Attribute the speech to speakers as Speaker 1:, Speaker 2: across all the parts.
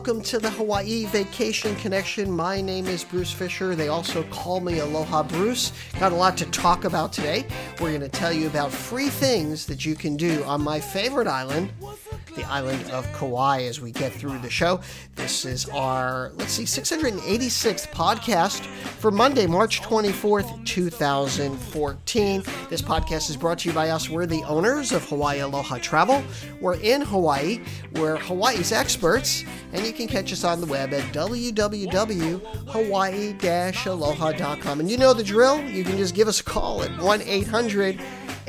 Speaker 1: welcome to the Hawaii Vacation Connection. My name is Bruce Fisher. They also call me Aloha Bruce. Got a lot to talk about today. We're going to tell you about free things that you can do on my favorite island, the island of Kauai, as we get through the show. This is our, let's see, 686th podcast for Monday, March 24th, 2014. This podcast is brought to you by us. We're the owners of Hawaii Aloha Travel. We're in Hawaii. We're Hawaii's experts, and you can catch us on the web at www.hawaii-aloha.com. And you know the drill. You can just give us a call at 1 800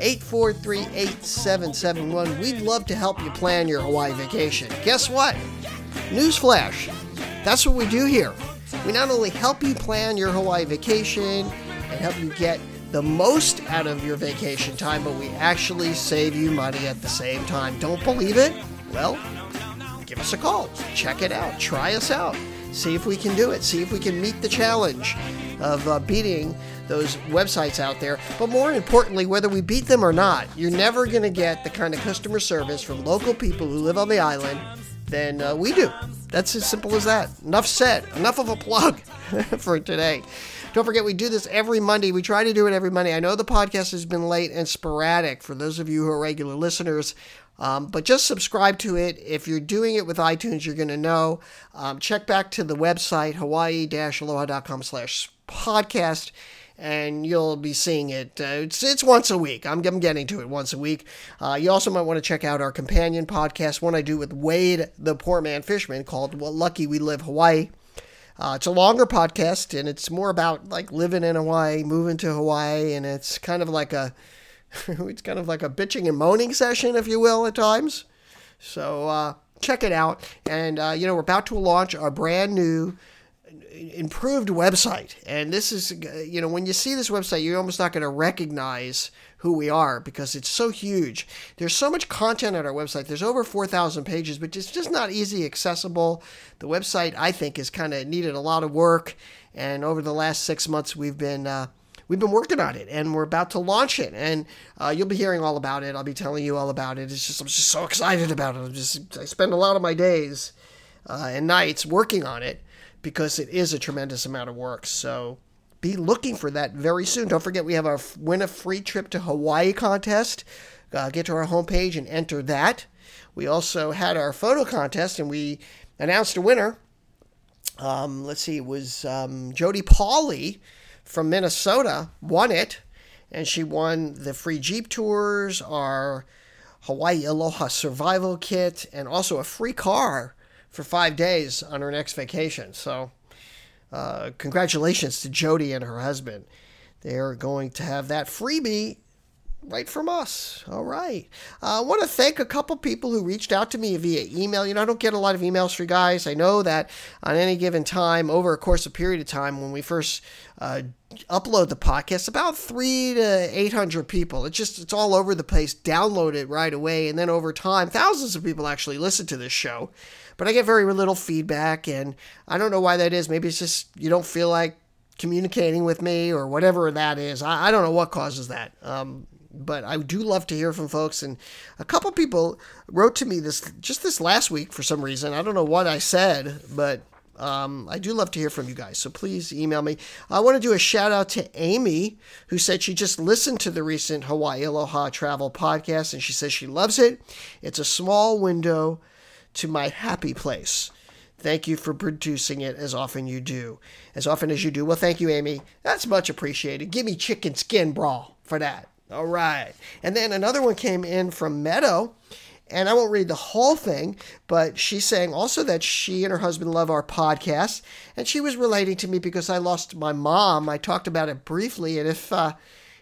Speaker 1: 843 8771. We'd love to help you plan your Hawaii vacation. Guess what? Newsflash. That's what we do here. We not only help you plan your Hawaii vacation and help you get the most out of your vacation time, but we actually save you money at the same time. Don't believe it? Well, give us a call. Check it out. Try us out. See if we can do it. See if we can meet the challenge of uh, beating those websites out there. But more importantly, whether we beat them or not, you're never going to get the kind of customer service from local people who live on the island than uh, we do. That's as simple as that. Enough said. Enough of a plug for today. Don't forget, we do this every Monday. We try to do it every Monday. I know the podcast has been late and sporadic for those of you who are regular listeners. Um, but just subscribe to it. If you're doing it with iTunes, you're going to know. Um, check back to the website, hawaii-aloha.com slash podcast, and you'll be seeing it. Uh, it's, it's once a week. I'm, I'm getting to it once a week. Uh, you also might want to check out our companion podcast, one I do with Wade, the poor man fisherman, called well, Lucky We Live Hawaii. Uh, it's a longer podcast, and it's more about like living in Hawaii, moving to Hawaii, and it's kind of like a it's kind of like a bitching and moaning session, if you will, at times. So uh, check it out. And, uh, you know, we're about to launch our brand new improved website. And this is, you know, when you see this website, you're almost not going to recognize who we are because it's so huge. There's so much content on our website. There's over 4,000 pages, but it's just not easy accessible. The website, I think, has kind of needed a lot of work. And over the last six months, we've been, uh, we've been working on it and we're about to launch it and uh, you'll be hearing all about it i'll be telling you all about it it's just i'm just so excited about it i'm just i spend a lot of my days uh, and nights working on it because it is a tremendous amount of work. So be looking for that very soon. Don't forget we have our win a free trip to hawaii contest. Uh, get to our homepage and enter that. We also had our photo contest and we announced a winner. Um, let's see it was um, jody Pauley from Minnesota won it, and she won the free Jeep tours, our Hawaii Aloha survival kit, and also a free car for five days on her next vacation. So, uh, congratulations to Jody and her husband. They're going to have that freebie right from us. All right. Uh, I want to thank a couple people who reached out to me via email. You know, I don't get a lot of emails for you guys. I know that on any given time, over a course of period of time, when we first uh, upload the podcast, about three to 800 people. It's just, it's all over the place. Download it right away. And then over time, thousands of people actually listen to this show. But I get very little feedback. And I don't know why that is. Maybe it's just you don't feel like communicating with me or whatever that is. I, I don't know what causes that. Um, but I do love to hear from folks. And a couple people wrote to me this just this last week for some reason. I don't know what I said, but um, I do love to hear from you guys. So please email me. I want to do a shout out to Amy, who said she just listened to the recent Hawaii Aloha Travel podcast, and she says she loves it. It's a small window to my happy place. Thank you for producing it as often you do. As often as you do. Well, thank you, Amy. That's much appreciated. Give me chicken skin brawl for that. All right. And then another one came in from Meadow. And I won't read the whole thing, but she's saying also that she and her husband love our podcast. And she was relating to me because I lost my mom. I talked about it briefly. And if uh,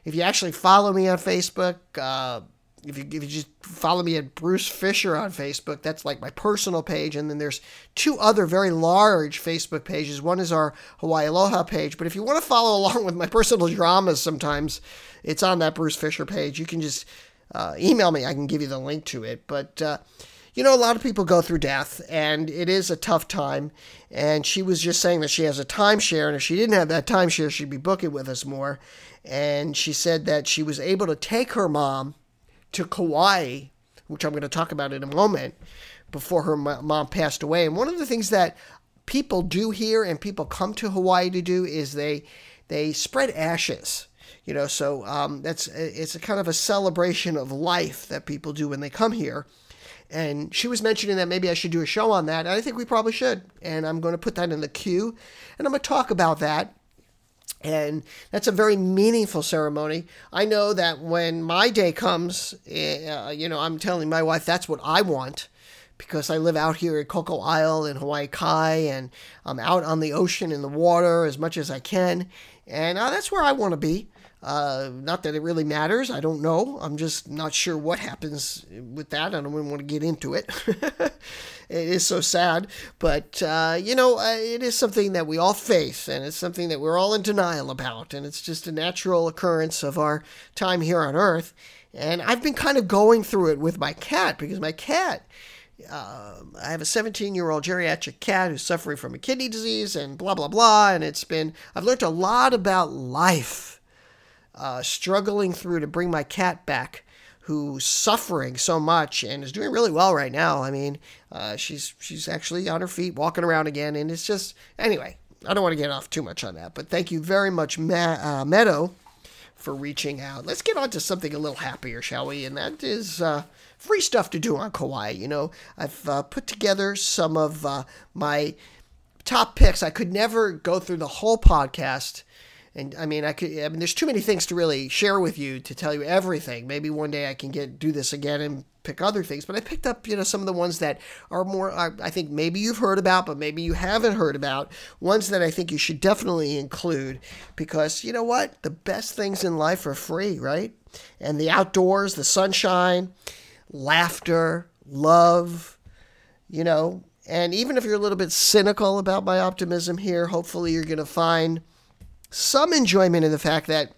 Speaker 1: if you actually follow me on Facebook, uh, if you, if you just follow me at Bruce Fisher on Facebook, that's like my personal page. And then there's two other very large Facebook pages. One is our Hawaii Aloha page. But if you want to follow along with my personal dramas sometimes, it's on that Bruce Fisher page. You can just uh, email me. I can give you the link to it. But, uh, you know, a lot of people go through death, and it is a tough time. And she was just saying that she has a timeshare, and if she didn't have that timeshare, she'd be booking with us more. And she said that she was able to take her mom to Kauai, which I'm going to talk about in a moment. before her mom passed away. And one of the things that people do here and people come to Hawaii to do is they they spread ashes. You know, so um, that's it's a kind of a celebration of life that people do when they come here. And she was mentioning that maybe I should do a show on that. And I think we probably should. And I'm going to put that in the queue. And I'm going to talk about that. And that's a very meaningful ceremony. I know that when my day comes, uh, you know, I'm telling my wife that's what I want because I live out here at Koko Isle in Hawaii Kai and I'm out on the ocean in the water as much as I can. And uh, that's where I want to be. Uh, not that it really matters. I don't know. I'm just not sure what happens with that. I don't even want to get into it. it is so sad. But, uh, you know, uh, it is something that we all face, and it's something that we're all in denial about. And it's just a natural occurrence of our time here on Earth. And I've been kind of going through it with my cat because my cat. Uh, I have a 17 year old geriatric cat who's suffering from a kidney disease and blah, blah, blah. And it's been, I've learned a lot about life uh, struggling through to bring my cat back who's suffering so much and is doing really well right now. I mean, uh, she's she's actually on her feet, walking around again, and it's just anyway. I don't want to get off too much on that, but thank you very much, Ma- uh, Meadow, for reaching out. Let's get on to something a little happier, shall we? And that is uh, free stuff to do on Kauai. You know, I've uh, put together some of uh, my top picks. I could never go through the whole podcast and I mean, I could. I mean, there's too many things to really share with you to tell you everything. Maybe one day I can get do this again and pick other things. But I picked up, you know, some of the ones that are more. I think maybe you've heard about, but maybe you haven't heard about. Ones that I think you should definitely include because you know what, the best things in life are free, right? And the outdoors, the sunshine, laughter, love, you know. And even if you're a little bit cynical about my optimism here, hopefully you're going to find some enjoyment in the fact that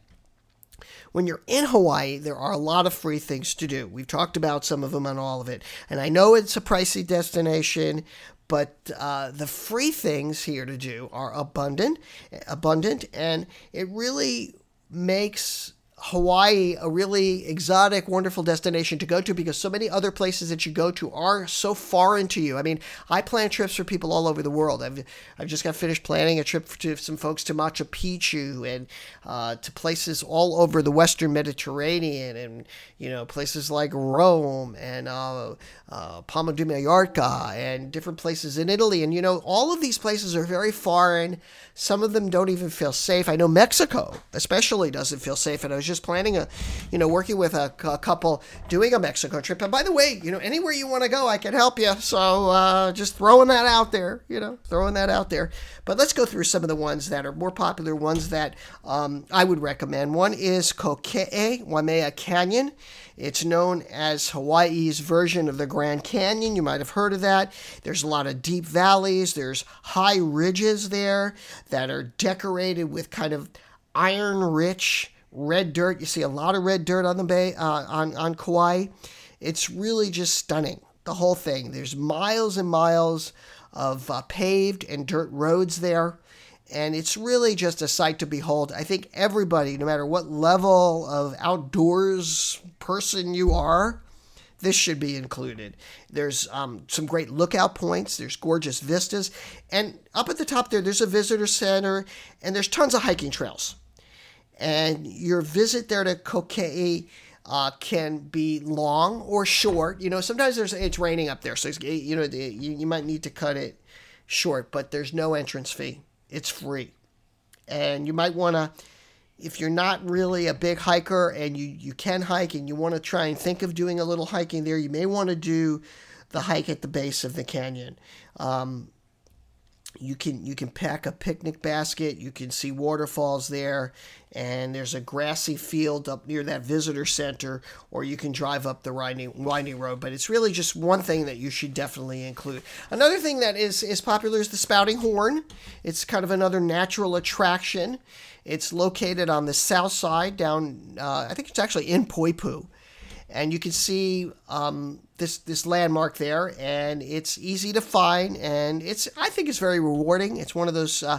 Speaker 1: when you're in Hawaii, there are a lot of free things to do. We've talked about some of them and all of it. And I know it's a pricey destination, but uh, the free things here to do are abundant, abundant, and it really makes Hawaii a really exotic, wonderful destination to go to because so many other places that you go to are so foreign to you. I mean, I plan trips for people all over the world. I've, I've just got finished planning a trip to some folks to Machu Picchu and uh, to places all over the Western Mediterranean and, you know, places like Rome and uh, uh, Palma de Mallorca and different places in Italy. And, you know, all of these places are very foreign. Some of them don't even feel safe. I know Mexico especially doesn't feel safe. And I was just planning a, you know, working with a, a couple doing a Mexico trip. And by the way, you know, anywhere you want to go, I can help you. So uh, just throwing that out there, you know, throwing that out there. But let's go through some of the ones that are more popular, ones that um, I would recommend. One is Kokee Waimea Canyon. It's known as Hawaii's version of the Grand Canyon. You might have heard of that. There's a lot of deep valleys, there's high ridges there that are decorated with kind of iron rich red dirt. You see a lot of red dirt on the bay uh, on on Kauai. It's really just stunning. The whole thing. There's miles and miles of uh, paved and dirt roads there. And it's really just a sight to behold. I think everybody, no matter what level of outdoors person you are, this should be included. There's um, some great lookout points. There's gorgeous vistas, and up at the top there, there's a visitor center, and there's tons of hiking trails. And your visit there to Kokee uh, can be long or short. You know, sometimes there's it's raining up there, so you know you, you might need to cut it short. But there's no entrance fee. It's free, and you might want to if you're not really a big hiker and you, you can hike and you want to try and think of doing a little hiking there, you may want to do the hike at the base of the canyon. Um, you can you can pack a picnic basket. You can see waterfalls there, and there's a grassy field up near that visitor center, or you can drive up the winding, winding road. But it's really just one thing that you should definitely include. Another thing that is is popular is the spouting horn. It's kind of another natural attraction. It's located on the south side, down. Uh, I think it's actually in Poipu, and you can see um, this this landmark there, and it's easy to find, and it's I think it's very rewarding. It's one of those uh,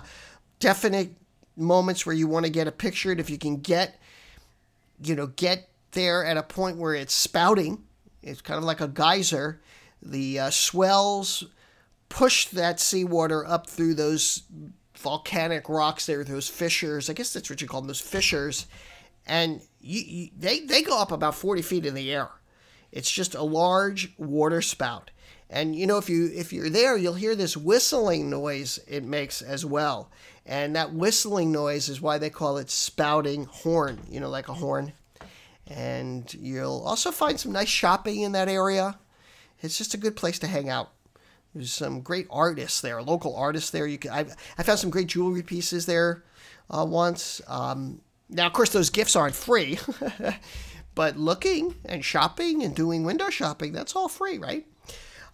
Speaker 1: definite moments where you want to get a picture, and if you can get, you know, get there at a point where it's spouting, it's kind of like a geyser the uh, swells push that seawater up through those volcanic rocks there, those fissures. I guess that's what you call them, those fissures. And you, you, they, they go up about 40 feet in the air. It's just a large water spout. And you know, if you if you're there, you'll hear this whistling noise it makes as well. And that whistling noise is why they call it spouting horn, you know, like a horn. And you'll also find some nice shopping in that area. It's just a good place to hang out. There's some great artists there, local artists there. You can I, I found some great jewelry pieces there uh, once. Um, now, of course, those gifts aren't free, but looking and shopping and doing window shopping, that's all free, right?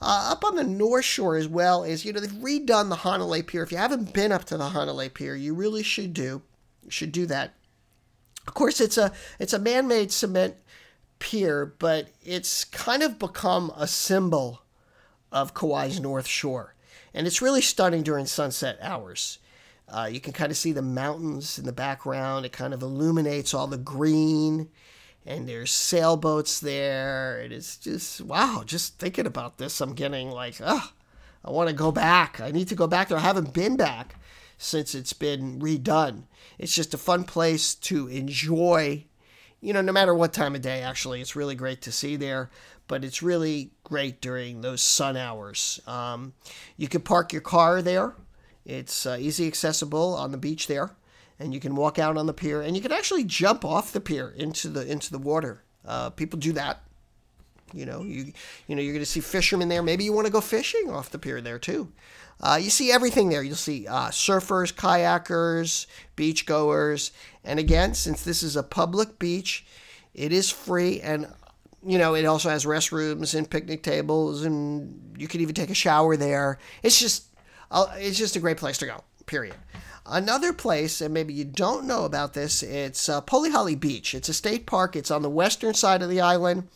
Speaker 1: Uh, up on the North Shore as well is, you know, they've redone the Hanalei Pier. If you haven't been up to the Hanalei Pier, you really should do. Should do that. Of course, it's a it's a man-made cement pier, but it's kind of become a symbol of Kauai's North Shore. And it's really stunning during sunset hours. Uh, you can kind of see the mountains in the background. It kind of illuminates all the green, and there's sailboats there. It is just, wow, just thinking about this, I'm getting like, oh, I want to go back. I need to go back there. I haven't been back since it's been redone. It's just a fun place to enjoy, you know, no matter what time of day, actually. It's really great to see there but it's really great during those sun hours. Um, you can park your car there. It's uh, easy accessible on the beach there, and you can walk out on the pier, and you can actually jump off the pier into the into the water. Uh, people do that. You know, you you know you're going to see fishermen there. Maybe you want to go fishing off the pier there too. Uh, you see everything there. You'll see uh, surfers, kayakers, beach goers, and again, since this is a public beach, it is free and you know, it also has restrooms and picnic tables, and you can even take a shower there. It's just, uh, it's just a great place to go. Period. Another place, and maybe you don't know about this, it's uh, Polihale Beach. It's a state park. It's on the western side of the island.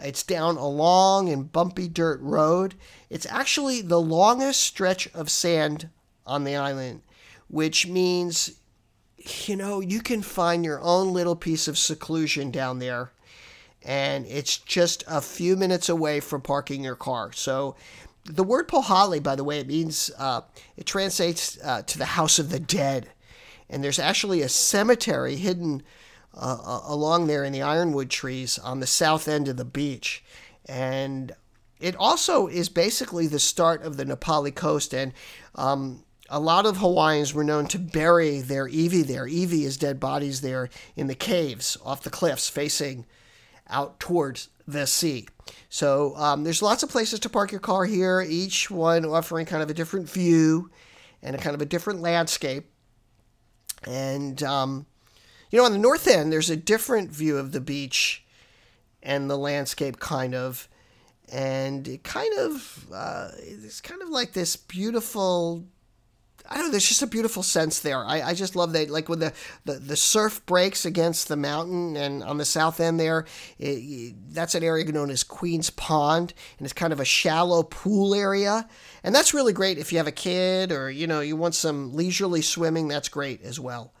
Speaker 1: It's down a long and bumpy dirt road. It's actually the longest stretch of sand on the island, which means, you know, you can find your own little piece of seclusion down there and it's just a few minutes away from parking your car. So, the word Pohali, by the way, it means uh, it translates uh, to the house of the dead, and there's actually a cemetery hidden uh, uh along there in the ironwood trees on the south end of the beach, and it also is basically the start of the Napali coast and. Um, a lot of Hawaiians were known to bury their iwi there. Iwi is dead bodies there in the caves off the cliffs facing out towards the sea. So um, there's lots of places to park your car here, each one offering kind of a different view and a kind of a different landscape. And, um, you know, on the north end, there's a different view of the beach and the landscape, kind of. And it kind of, uh, it's kind of like this beautiful I don't know. There's just a beautiful sense there. I, I just love that. Like when the, the, the surf breaks against the mountain and on the south end there, it, that's an area known as Queen's Pond, and it's kind of a shallow pool area. And that's really great if you have a kid or you know you want some leisurely swimming. That's great as well.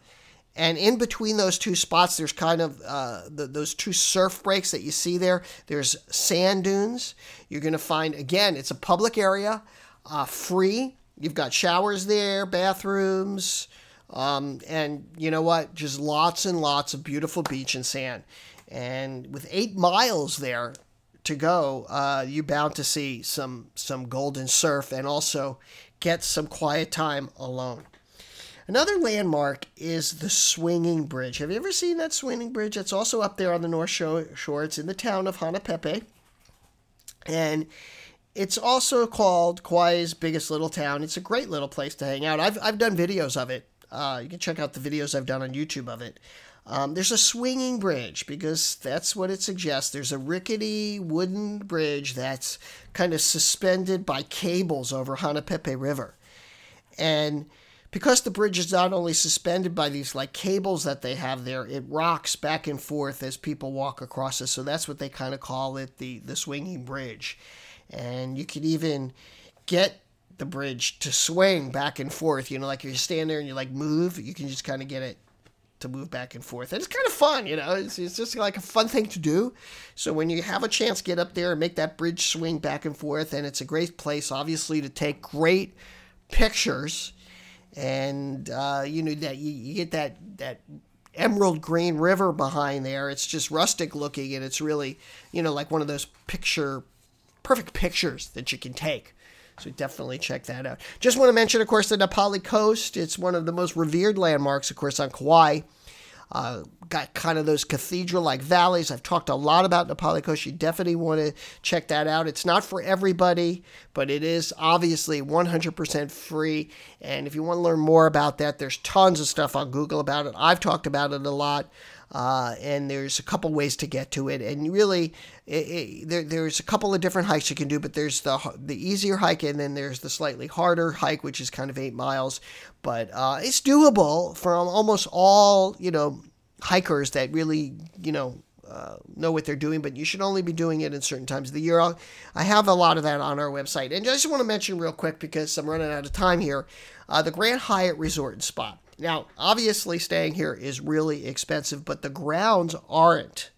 Speaker 1: And in between those two spots, there's kind of uh, the, those two surf breaks that you see there. There's sand dunes. You're going to find again, it's a public area, uh, free You've got showers there, bathrooms, um, and you know what? Just lots and lots of beautiful beach and sand. And with eight miles there to go, uh, you're bound to see some some golden surf and also get some quiet time alone. Another landmark is the Swinging Bridge. Have you ever seen that swinging bridge? It's also up there on the North Shore. It's in the town of Hanapepe. And it's also called Kauai's biggest little town. It's a great little place to hang out. I've, I've done videos of it. Uh, you can check out the videos I've done on YouTube of it. Um, there's a swinging bridge because that's what it suggests. There's a rickety wooden bridge that's kind of suspended by cables over Hanapepe River. And because the bridge is not only suspended by these like cables that they have there, it rocks back and forth as people walk across it. So that's what they kind of call it the, the swinging bridge and you can even get the bridge to swing back and forth. You know, like you stand there and you like move, you can just kind of get it to move back and forth. And it's kind of fun, you know. It's, it's just like a fun thing to do. So when you have a chance, get up there and make that bridge swing back and forth. And it's a great place, obviously, to take great pictures. And uh, you know that you, you get that that emerald green river behind there. It's just rustic looking, and it's really you know like one of those picture perfect pictures that you can take. So definitely check that out. Just want to mention, of course, the Na Pali Coast. It's one of the most revered landmarks, of course, on Kauai. Uh, got kind of those cathedral like valleys. I've talked a lot about Na Pali Coast. You definitely want to check that out. It's not for everybody, but it is obviously 100% free. And if you want to learn more about that, there's tons of stuff on Google about it. I've talked about it a lot. Uh, and there's a couple ways to get to it. And really, it, it, there, there's a couple of different hikes you can do, but there's the the easier hike, and then there's the slightly harder hike, which is kind of eight miles. But uh, it's doable from almost all you know hikers that really you know uh, know what they're doing, but you should only be doing it in certain times of the year. I'll, I have a lot of that on our website. And I just want to mention real quick because I'm running out of time here uh, the Grand Hyatt Resort and Spa. Now, obviously, staying here is really expensive, but the grounds aren't.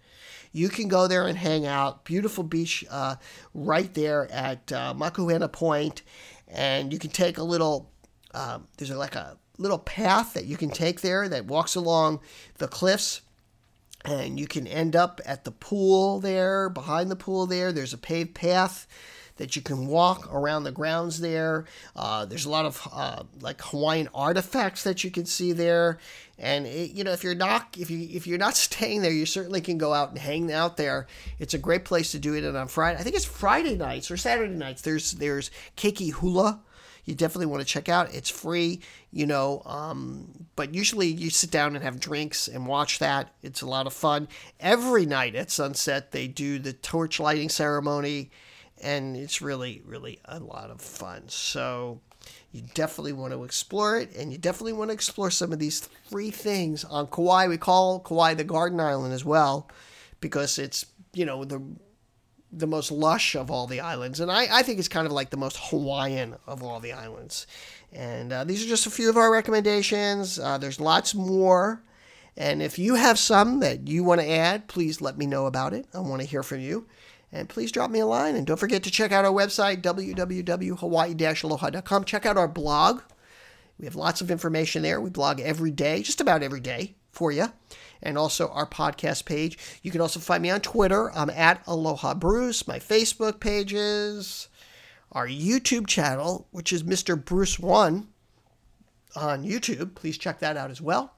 Speaker 1: You can go there and hang out. Beautiful beach uh, right there at uh, Makahuena Point, and you can take a little. Um, there's like a little path that you can take there that walks along the cliffs and you can end up at the pool there behind the pool there there's a paved path that you can walk around the grounds there. Uh, there's a lot of uh, like Hawaiian artifacts that you can see there, and it, you know if you're not if you if you're not staying there, you certainly can go out and hang out there. It's a great place to do it. And on Friday, I think it's Friday nights or Saturday nights. There's there's keiki hula you definitely want to check out. It's free, you know, um, but usually you sit down and have drinks and watch that. It's a lot of fun. Every night at sunset, they do the torch lighting ceremony and it's really, really a lot of fun. So you definitely want to explore it, and you definitely want to explore some of these free things on Kauai. We call Kauai the Garden Island as well, because it's you know the the most lush of all the islands, and I, I think it's kind of like the most Hawaiian of all the islands. And uh, these are just a few of our recommendations. Uh, there's lots more. And if you have some that you want to add, please let me know about it. I want to hear from you. And please drop me a line. And don't forget to check out our website, www.hawaii-aloha.com. Check out our blog. We have lots of information there. We blog every day, just about every day for you. And also our podcast page. You can also find me on Twitter. I'm at Aloha Bruce. My Facebook pages, our YouTube channel, which is Mr. Bruce One on YouTube. Please check that out as well.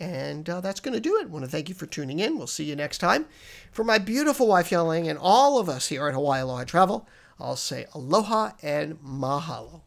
Speaker 1: And uh, that's going to do it. I want to thank you for tuning in. We'll see you next time. For my beautiful wife Yelling and all of us here at Hawaii Aloha Travel, I'll say aloha and mahalo.